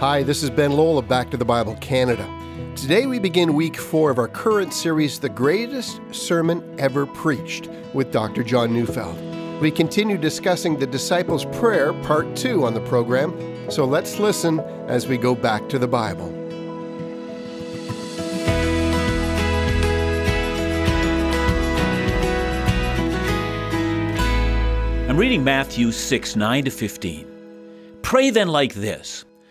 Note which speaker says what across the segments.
Speaker 1: Hi, this is Ben Lowell of Back to the Bible Canada. Today we begin week four of our current series, The Greatest Sermon Ever Preached, with Dr. John Neufeld. We continue discussing the Disciples' Prayer, part two, on the program, so let's listen as we go back to the Bible.
Speaker 2: I'm reading Matthew 6 9 to 15. Pray then like this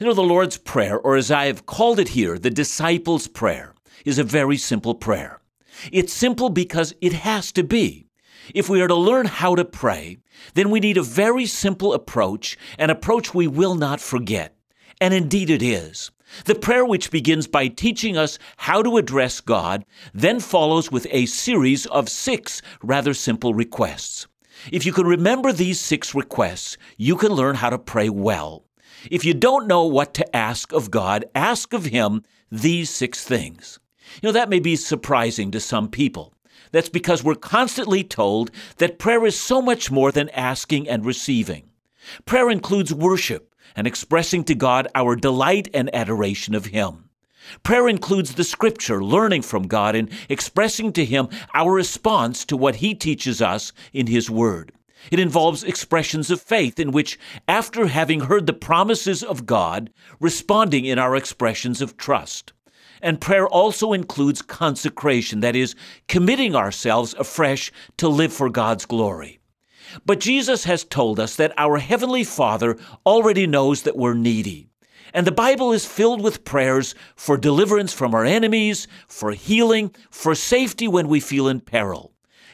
Speaker 2: You know, the Lord's Prayer, or as I have called it here, the disciples' prayer, is a very simple prayer. It's simple because it has to be. If we are to learn how to pray, then we need a very simple approach, an approach we will not forget. And indeed it is. The prayer, which begins by teaching us how to address God, then follows with a series of six rather simple requests. If you can remember these six requests, you can learn how to pray well. If you don't know what to ask of God, ask of Him these six things. You know, that may be surprising to some people. That's because we're constantly told that prayer is so much more than asking and receiving. Prayer includes worship and expressing to God our delight and adoration of Him. Prayer includes the Scripture, learning from God and expressing to Him our response to what He teaches us in His Word. It involves expressions of faith in which, after having heard the promises of God, responding in our expressions of trust. And prayer also includes consecration, that is, committing ourselves afresh to live for God's glory. But Jesus has told us that our Heavenly Father already knows that we're needy. And the Bible is filled with prayers for deliverance from our enemies, for healing, for safety when we feel in peril.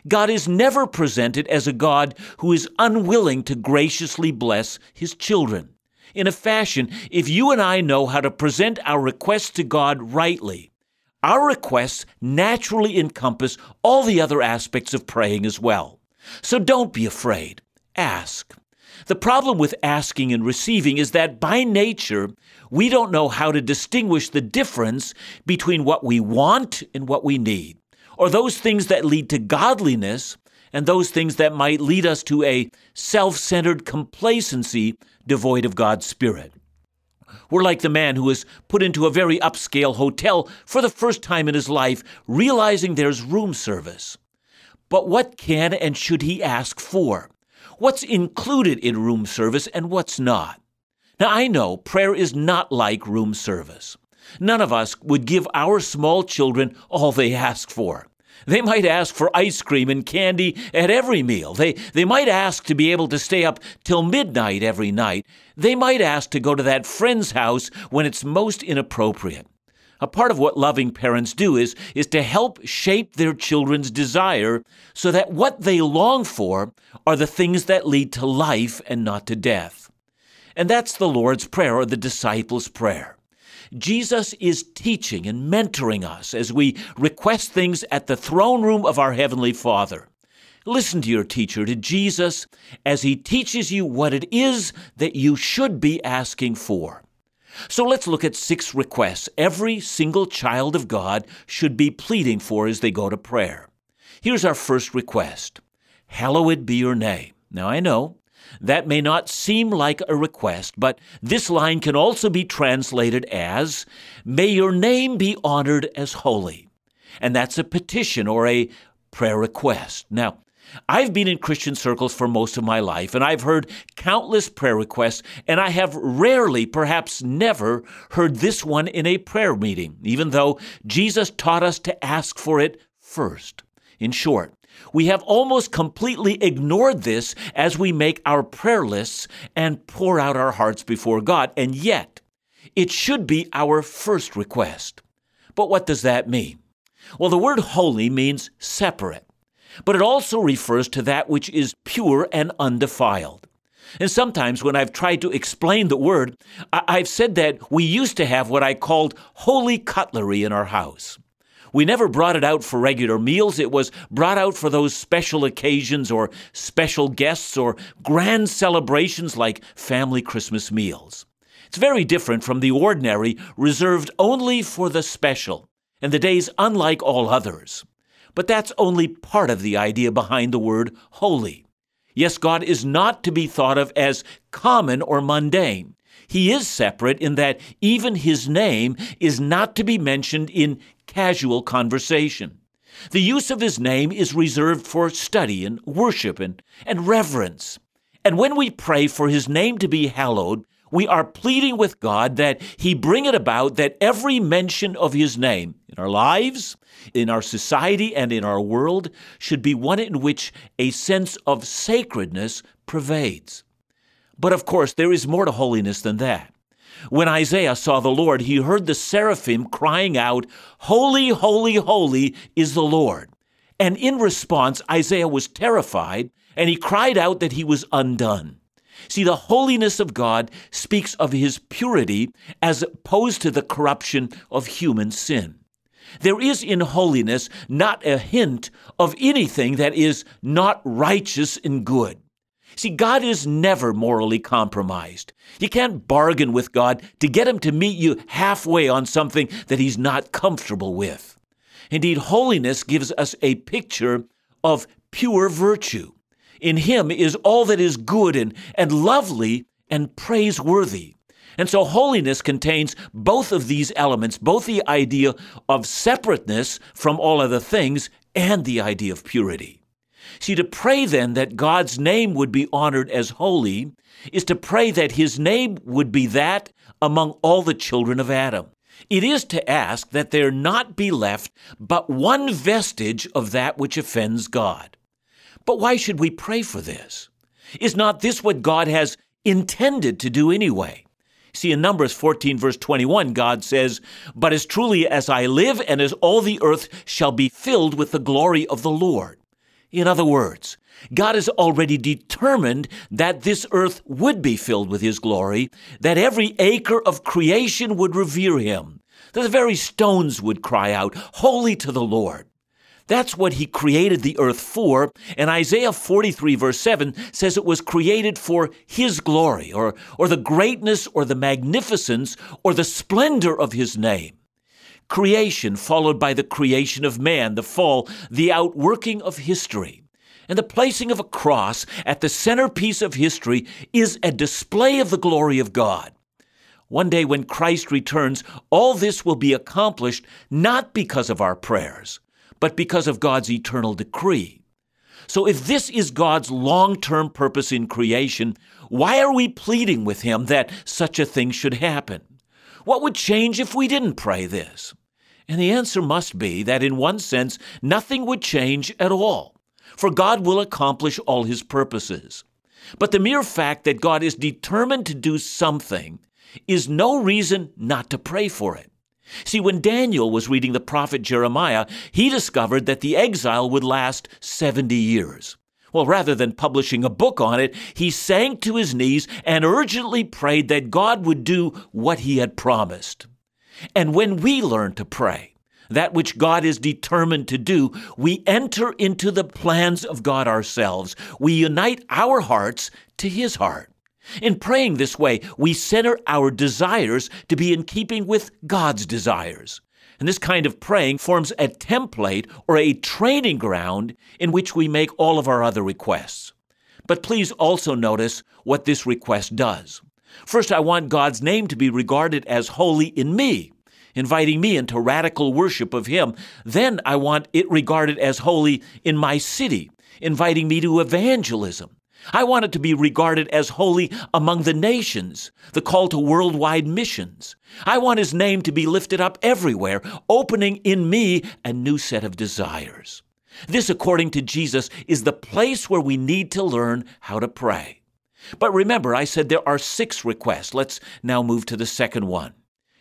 Speaker 2: God is never presented as a God who is unwilling to graciously bless his children in a fashion if you and I know how to present our requests to God rightly. Our requests naturally encompass all the other aspects of praying as well. So don't be afraid. Ask. The problem with asking and receiving is that by nature, we don't know how to distinguish the difference between what we want and what we need, or those things that lead to godliness and those things that might lead us to a self centered complacency devoid of God's Spirit. We're like the man who is put into a very upscale hotel for the first time in his life, realizing there's room service. But what can and should he ask for? What's included in room service and what's not? Now, I know prayer is not like room service. None of us would give our small children all they ask for. They might ask for ice cream and candy at every meal. They, they might ask to be able to stay up till midnight every night. They might ask to go to that friend's house when it's most inappropriate. A part of what loving parents do is, is to help shape their children's desire so that what they long for are the things that lead to life and not to death. And that's the Lord's Prayer or the disciples' prayer. Jesus is teaching and mentoring us as we request things at the throne room of our Heavenly Father. Listen to your teacher, to Jesus, as he teaches you what it is that you should be asking for. So let's look at six requests every single child of God should be pleading for as they go to prayer. Here's our first request Hallowed be your name. Now I know that may not seem like a request, but this line can also be translated as, May your name be honored as holy. And that's a petition or a prayer request. Now, I've been in Christian circles for most of my life, and I've heard countless prayer requests, and I have rarely, perhaps never, heard this one in a prayer meeting, even though Jesus taught us to ask for it first. In short, we have almost completely ignored this as we make our prayer lists and pour out our hearts before God, and yet it should be our first request. But what does that mean? Well, the word holy means separate, but it also refers to that which is pure and undefiled. And sometimes when I've tried to explain the word, I've said that we used to have what I called holy cutlery in our house. We never brought it out for regular meals. It was brought out for those special occasions or special guests or grand celebrations like family Christmas meals. It's very different from the ordinary, reserved only for the special, and the days unlike all others. But that's only part of the idea behind the word holy. Yes, God is not to be thought of as common or mundane. He is separate in that even his name is not to be mentioned in casual conversation. The use of his name is reserved for study and worship and, and reverence. And when we pray for his name to be hallowed, we are pleading with God that He bring it about that every mention of His name in our lives, in our society, and in our world should be one in which a sense of sacredness pervades. But of course, there is more to holiness than that. When Isaiah saw the Lord, he heard the seraphim crying out, Holy, holy, holy is the Lord. And in response, Isaiah was terrified and he cried out that he was undone. See, the holiness of God speaks of his purity as opposed to the corruption of human sin. There is in holiness not a hint of anything that is not righteous and good. See, God is never morally compromised. You can't bargain with God to get Him to meet you halfway on something that He's not comfortable with. Indeed, holiness gives us a picture of pure virtue. In Him is all that is good and, and lovely and praiseworthy. And so holiness contains both of these elements, both the idea of separateness from all other things and the idea of purity. See, to pray then that God's name would be honored as holy is to pray that his name would be that among all the children of Adam. It is to ask that there not be left but one vestige of that which offends God. But why should we pray for this? Is not this what God has intended to do anyway? See, in Numbers 14, verse 21, God says, But as truly as I live, and as all the earth shall be filled with the glory of the Lord. In other words, God has already determined that this earth would be filled with His glory, that every acre of creation would revere Him, that the very stones would cry out, Holy to the Lord. That's what He created the earth for, and Isaiah 43, verse 7 says it was created for His glory, or, or the greatness, or the magnificence, or the splendor of His name creation followed by the creation of man, the fall, the outworking of history. And the placing of a cross at the centerpiece of history is a display of the glory of God. One day when Christ returns, all this will be accomplished not because of our prayers, but because of God's eternal decree. So if this is God's long term purpose in creation, why are we pleading with Him that such a thing should happen? What would change if we didn't pray this? And the answer must be that in one sense, nothing would change at all, for God will accomplish all his purposes. But the mere fact that God is determined to do something is no reason not to pray for it. See, when Daniel was reading the prophet Jeremiah, he discovered that the exile would last 70 years. Well, rather than publishing a book on it, he sank to his knees and urgently prayed that God would do what he had promised. And when we learn to pray, that which God is determined to do, we enter into the plans of God ourselves. We unite our hearts to His heart. In praying this way, we center our desires to be in keeping with God's desires. And this kind of praying forms a template or a training ground in which we make all of our other requests. But please also notice what this request does. First, I want God's name to be regarded as holy in me, inviting me into radical worship of Him. Then I want it regarded as holy in my city, inviting me to evangelism. I want it to be regarded as holy among the nations, the call to worldwide missions. I want His name to be lifted up everywhere, opening in me a new set of desires. This, according to Jesus, is the place where we need to learn how to pray. But remember, I said there are six requests. Let's now move to the second one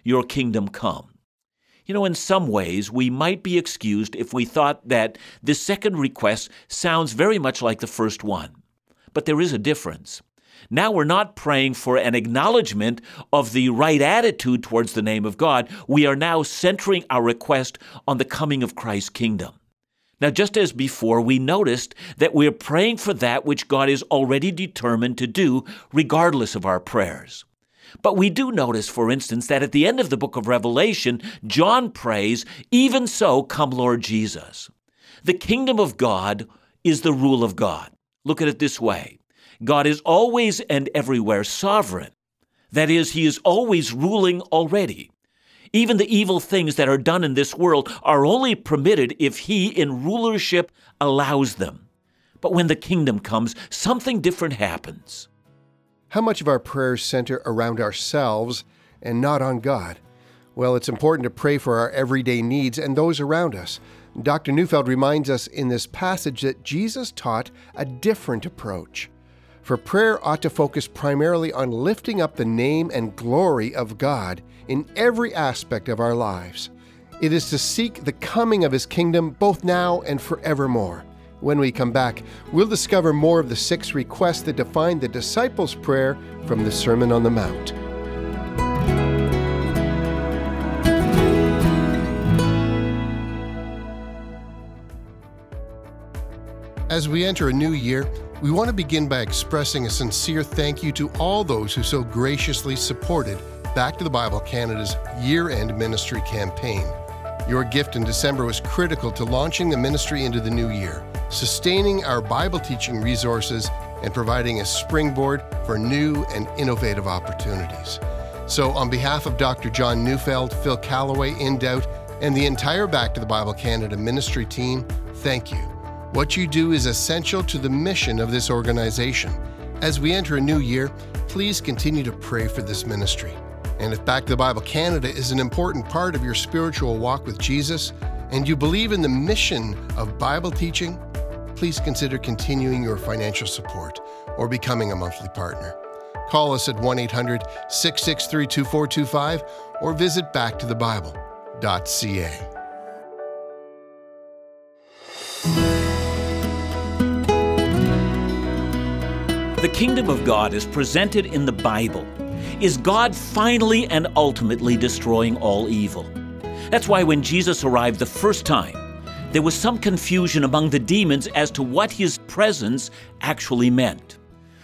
Speaker 2: Your kingdom come. You know, in some ways, we might be excused if we thought that this second request sounds very much like the first one. But there is a difference. Now we're not praying for an acknowledgement of the right attitude towards the name of God. We are now centering our request on the coming of Christ's kingdom. Now, just as before, we noticed that we're praying for that which God is already determined to do, regardless of our prayers. But we do notice, for instance, that at the end of the book of Revelation, John prays, Even so, come Lord Jesus. The kingdom of God is the rule of God. Look at it this way God is always and everywhere sovereign. That is, He is always ruling already. Even the evil things that are done in this world are only permitted if he in rulership allows them. But when the kingdom comes, something different happens.
Speaker 1: How much of our prayers center around ourselves and not on God? Well, it's important to pray for our everyday needs and those around us. Dr. Neufeld reminds us in this passage that Jesus taught a different approach. For prayer ought to focus primarily on lifting up the name and glory of God in every aspect of our lives. It is to seek the coming of His kingdom both now and forevermore. When we come back, we'll discover more of the six requests that define the disciples' prayer from the Sermon on the Mount. As we enter a new year, we want to begin by expressing a sincere thank you to all those who so graciously supported Back to the Bible Canada's year end ministry campaign. Your gift in December was critical to launching the ministry into the new year, sustaining our Bible teaching resources, and providing a springboard for new and innovative opportunities. So, on behalf of Dr. John Neufeld, Phil Callaway, In Doubt, and the entire Back to the Bible Canada ministry team, thank you. What you do is essential to the mission of this organization. As we enter a new year, please continue to pray for this ministry. And if Back to the Bible Canada is an important part of your spiritual walk with Jesus, and you believe in the mission of Bible teaching, please consider continuing your financial support or becoming a monthly partner. Call us at 1 800 663 2425 or visit backtothebible.ca.
Speaker 2: The kingdom of God is presented in the Bible is God finally and ultimately destroying all evil? That's why when Jesus arrived the first time, there was some confusion among the demons as to what his presence actually meant.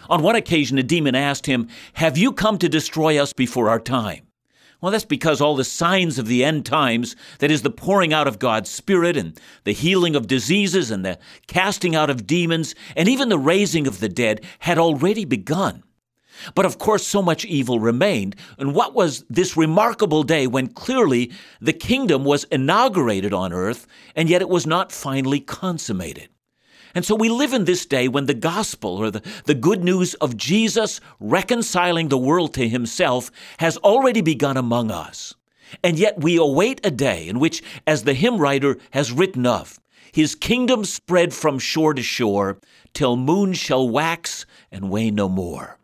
Speaker 2: On one occasion, a demon asked him, Have you come to destroy us before our time? Well, that's because all the signs of the end times, that is, the pouring out of God's Spirit and the healing of diseases and the casting out of demons and even the raising of the dead, had already begun. But of course, so much evil remained. And what was this remarkable day when clearly the kingdom was inaugurated on earth, and yet it was not finally consummated? And so we live in this day when the gospel, or the, the good news of Jesus reconciling the world to himself, has already begun among us. And yet we await a day in which, as the hymn writer has written of, his kingdom spread from shore to shore, till moon shall wax and wane no more.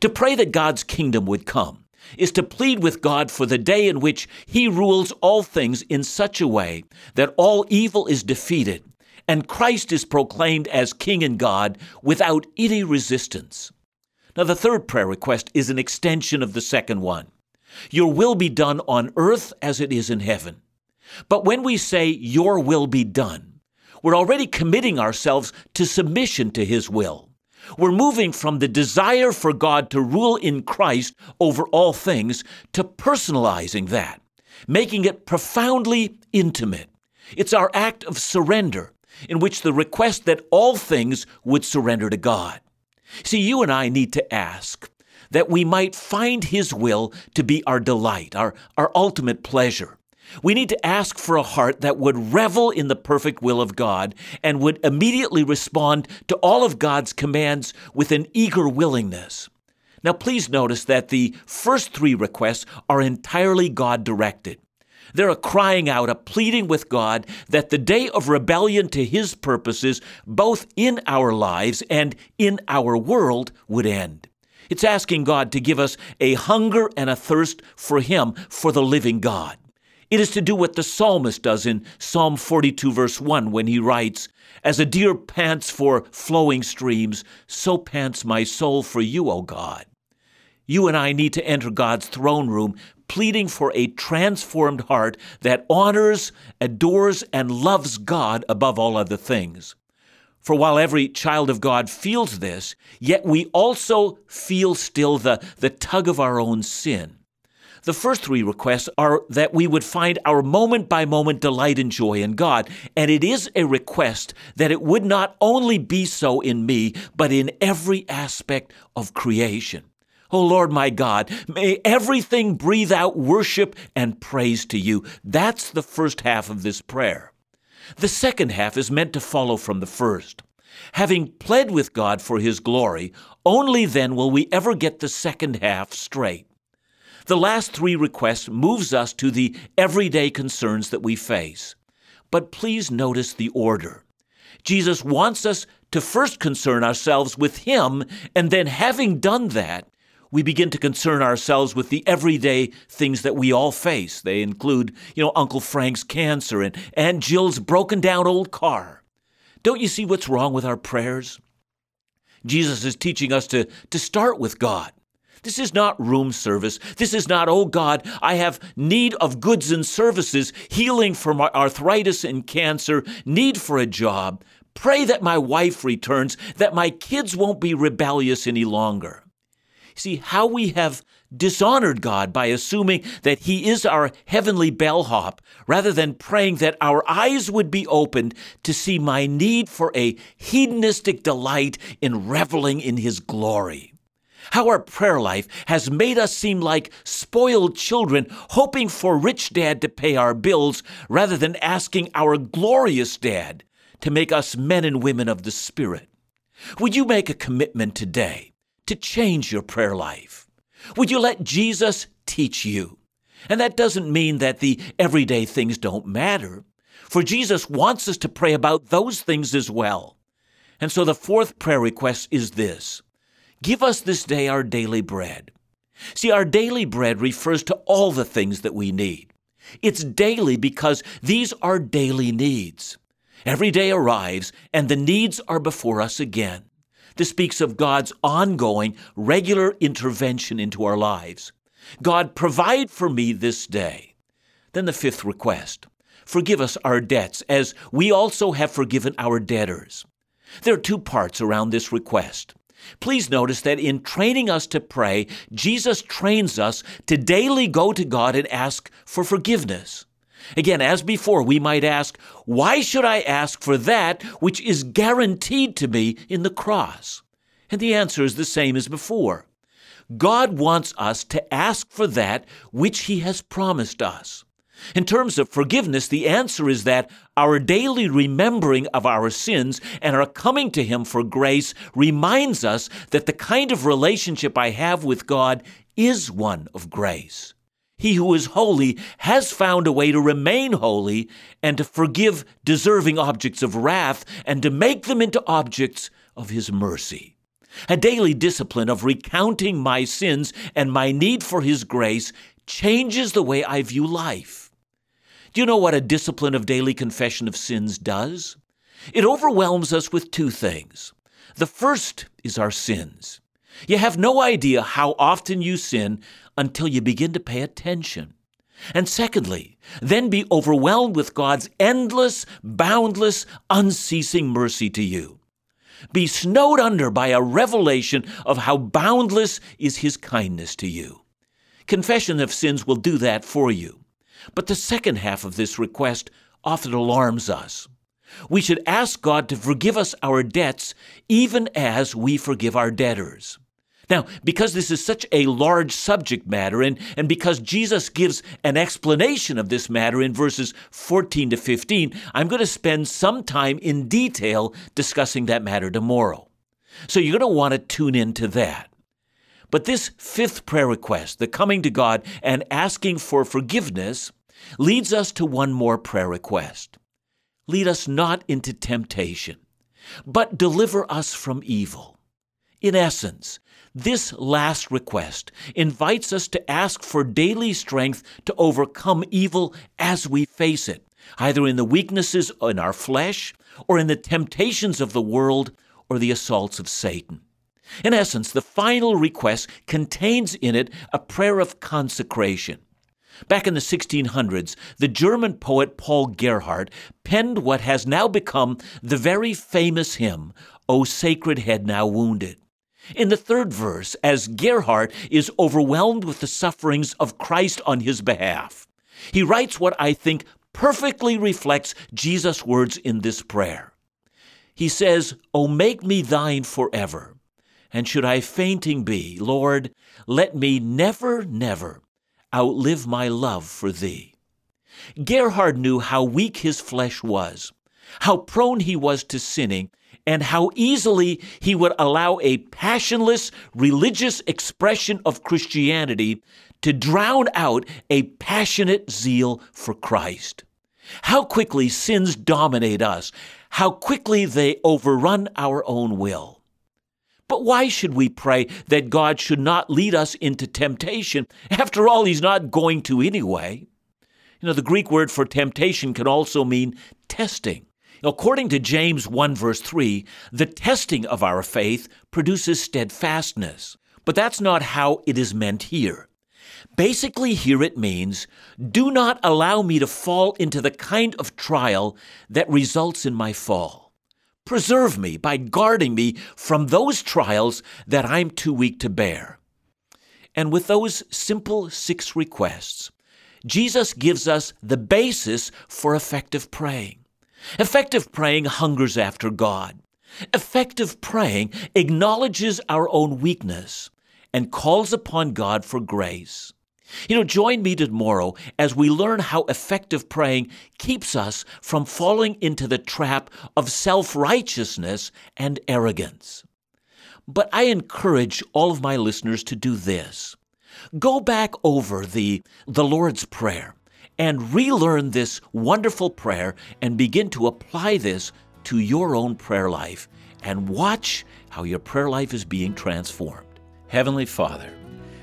Speaker 2: To pray that God's kingdom would come is to plead with God for the day in which He rules all things in such a way that all evil is defeated and Christ is proclaimed as King and God without any resistance. Now, the third prayer request is an extension of the second one. Your will be done on earth as it is in heaven. But when we say, Your will be done, we're already committing ourselves to submission to His will. We're moving from the desire for God to rule in Christ over all things to personalizing that, making it profoundly intimate. It's our act of surrender in which the request that all things would surrender to God. See, you and I need to ask that we might find His will to be our delight, our, our ultimate pleasure. We need to ask for a heart that would revel in the perfect will of God and would immediately respond to all of God's commands with an eager willingness. Now, please notice that the first three requests are entirely God directed. They're a crying out, a pleading with God that the day of rebellion to His purposes, both in our lives and in our world, would end. It's asking God to give us a hunger and a thirst for Him, for the living God. It is to do what the psalmist does in Psalm 42, verse 1, when he writes, As a deer pants for flowing streams, so pants my soul for you, O God. You and I need to enter God's throne room pleading for a transformed heart that honors, adores, and loves God above all other things. For while every child of God feels this, yet we also feel still the, the tug of our own sin. The first three requests are that we would find our moment by moment delight and joy in God. And it is a request that it would not only be so in me, but in every aspect of creation. Oh Lord my God, may everything breathe out worship and praise to you. That's the first half of this prayer. The second half is meant to follow from the first. Having pled with God for his glory, only then will we ever get the second half straight. The last three requests moves us to the everyday concerns that we face. But please notice the order. Jesus wants us to first concern ourselves with Him, and then having done that, we begin to concern ourselves with the everyday things that we all face. They include, you know, Uncle Frank's cancer and Aunt Jill's broken down old car. Don't you see what's wrong with our prayers? Jesus is teaching us to, to start with God. This is not room service. This is not, oh God, I have need of goods and services, healing from arthritis and cancer, need for a job. Pray that my wife returns, that my kids won't be rebellious any longer. See, how we have dishonored God by assuming that He is our heavenly bellhop, rather than praying that our eyes would be opened to see my need for a hedonistic delight in reveling in His glory. How our prayer life has made us seem like spoiled children hoping for rich dad to pay our bills rather than asking our glorious dad to make us men and women of the Spirit. Would you make a commitment today to change your prayer life? Would you let Jesus teach you? And that doesn't mean that the everyday things don't matter, for Jesus wants us to pray about those things as well. And so the fourth prayer request is this Give us this day our daily bread. See, our daily bread refers to all the things that we need. It's daily because these are daily needs. Every day arrives, and the needs are before us again. This speaks of God's ongoing, regular intervention into our lives. God, provide for me this day. Then the fifth request forgive us our debts, as we also have forgiven our debtors. There are two parts around this request. Please notice that in training us to pray, Jesus trains us to daily go to God and ask for forgiveness. Again, as before, we might ask, why should I ask for that which is guaranteed to me in the cross? And the answer is the same as before. God wants us to ask for that which He has promised us. In terms of forgiveness, the answer is that our daily remembering of our sins and our coming to Him for grace reminds us that the kind of relationship I have with God is one of grace. He who is holy has found a way to remain holy and to forgive deserving objects of wrath and to make them into objects of His mercy. A daily discipline of recounting my sins and my need for His grace changes the way I view life. Do you know what a discipline of daily confession of sins does? It overwhelms us with two things. The first is our sins. You have no idea how often you sin until you begin to pay attention. And secondly, then be overwhelmed with God's endless, boundless, unceasing mercy to you. Be snowed under by a revelation of how boundless is His kindness to you. Confession of sins will do that for you. But the second half of this request often alarms us. We should ask God to forgive us our debts even as we forgive our debtors. Now, because this is such a large subject matter, and, and because Jesus gives an explanation of this matter in verses 14 to 15, I'm going to spend some time in detail discussing that matter tomorrow. So you're going to want to tune in to that. But this fifth prayer request, the coming to God and asking for forgiveness, leads us to one more prayer request. Lead us not into temptation, but deliver us from evil. In essence, This last request invites us to ask for daily strength to overcome evil as we face it, either in the weaknesses in our flesh, or in the temptations of the world, or the assaults of Satan. In essence, the final request contains in it a prayer of consecration. Back in the 1600s, the German poet Paul Gerhardt penned what has now become the very famous hymn, O Sacred Head Now Wounded. In the third verse, as Gerhardt is overwhelmed with the sufferings of Christ on his behalf, he writes what I think perfectly reflects Jesus' words in this prayer. He says, O make me thine forever. And should I fainting be, Lord, let me never, never outlive my love for thee. Gerhardt knew how weak his flesh was, how prone he was to sinning, and how easily he would allow a passionless religious expression of Christianity to drown out a passionate zeal for Christ. How quickly sins dominate us, how quickly they overrun our own will. But why should we pray that God should not lead us into temptation? After all, He's not going to anyway. You know, the Greek word for temptation can also mean testing. According to James 1, verse 3, the testing of our faith produces steadfastness. But that's not how it is meant here. Basically, here it means do not allow me to fall into the kind of trial that results in my fall. Preserve me by guarding me from those trials that I'm too weak to bear. And with those simple six requests, Jesus gives us the basis for effective praying. Effective praying hungers after God. Effective praying acknowledges our own weakness and calls upon God for grace. You know, join me tomorrow as we learn how effective praying keeps us from falling into the trap of self righteousness and arrogance. But I encourage all of my listeners to do this. Go back over the, the Lord's Prayer and relearn this wonderful prayer and begin to apply this to your own prayer life and watch how your prayer life is being transformed. Heavenly Father,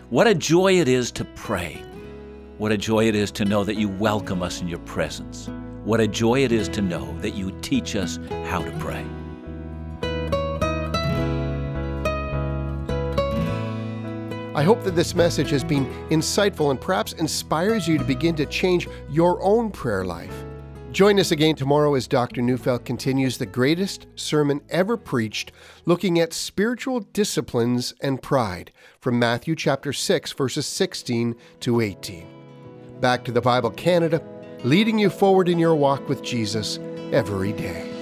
Speaker 2: what a joy it is to pray. What a joy it is to know that you welcome us in your presence. What a joy it is to know that you teach us how to pray.
Speaker 1: I hope that this message has been insightful and perhaps inspires you to begin to change your own prayer life. Join us again tomorrow as Dr. Neufeld continues the greatest sermon ever preached, looking at spiritual disciplines and pride from Matthew chapter 6, verses 16 to 18. Back to the Bible Canada, leading you forward in your walk with Jesus every day.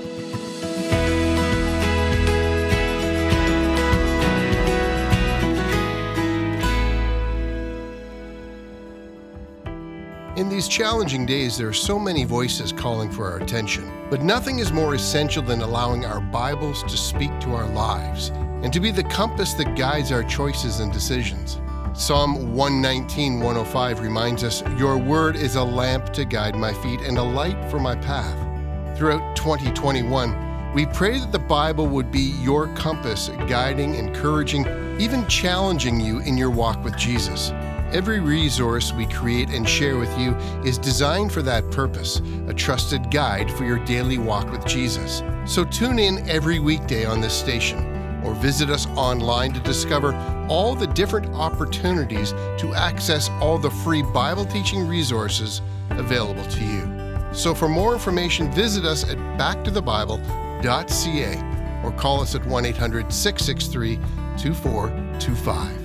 Speaker 1: In these challenging days, there are so many voices calling for our attention. But nothing is more essential than allowing our Bibles to speak to our lives and to be the compass that guides our choices and decisions. Psalm 119, 105 reminds us, Your word is a lamp to guide my feet and a light for my path. Throughout 2021, we pray that the Bible would be your compass, guiding, encouraging, even challenging you in your walk with Jesus. Every resource we create and share with you is designed for that purpose, a trusted guide for your daily walk with Jesus. So tune in every weekday on this station or visit us online to discover all the different opportunities to access all the free Bible teaching resources available to you. So for more information, visit us at backtothebible.ca or call us at 1 800 663 2425.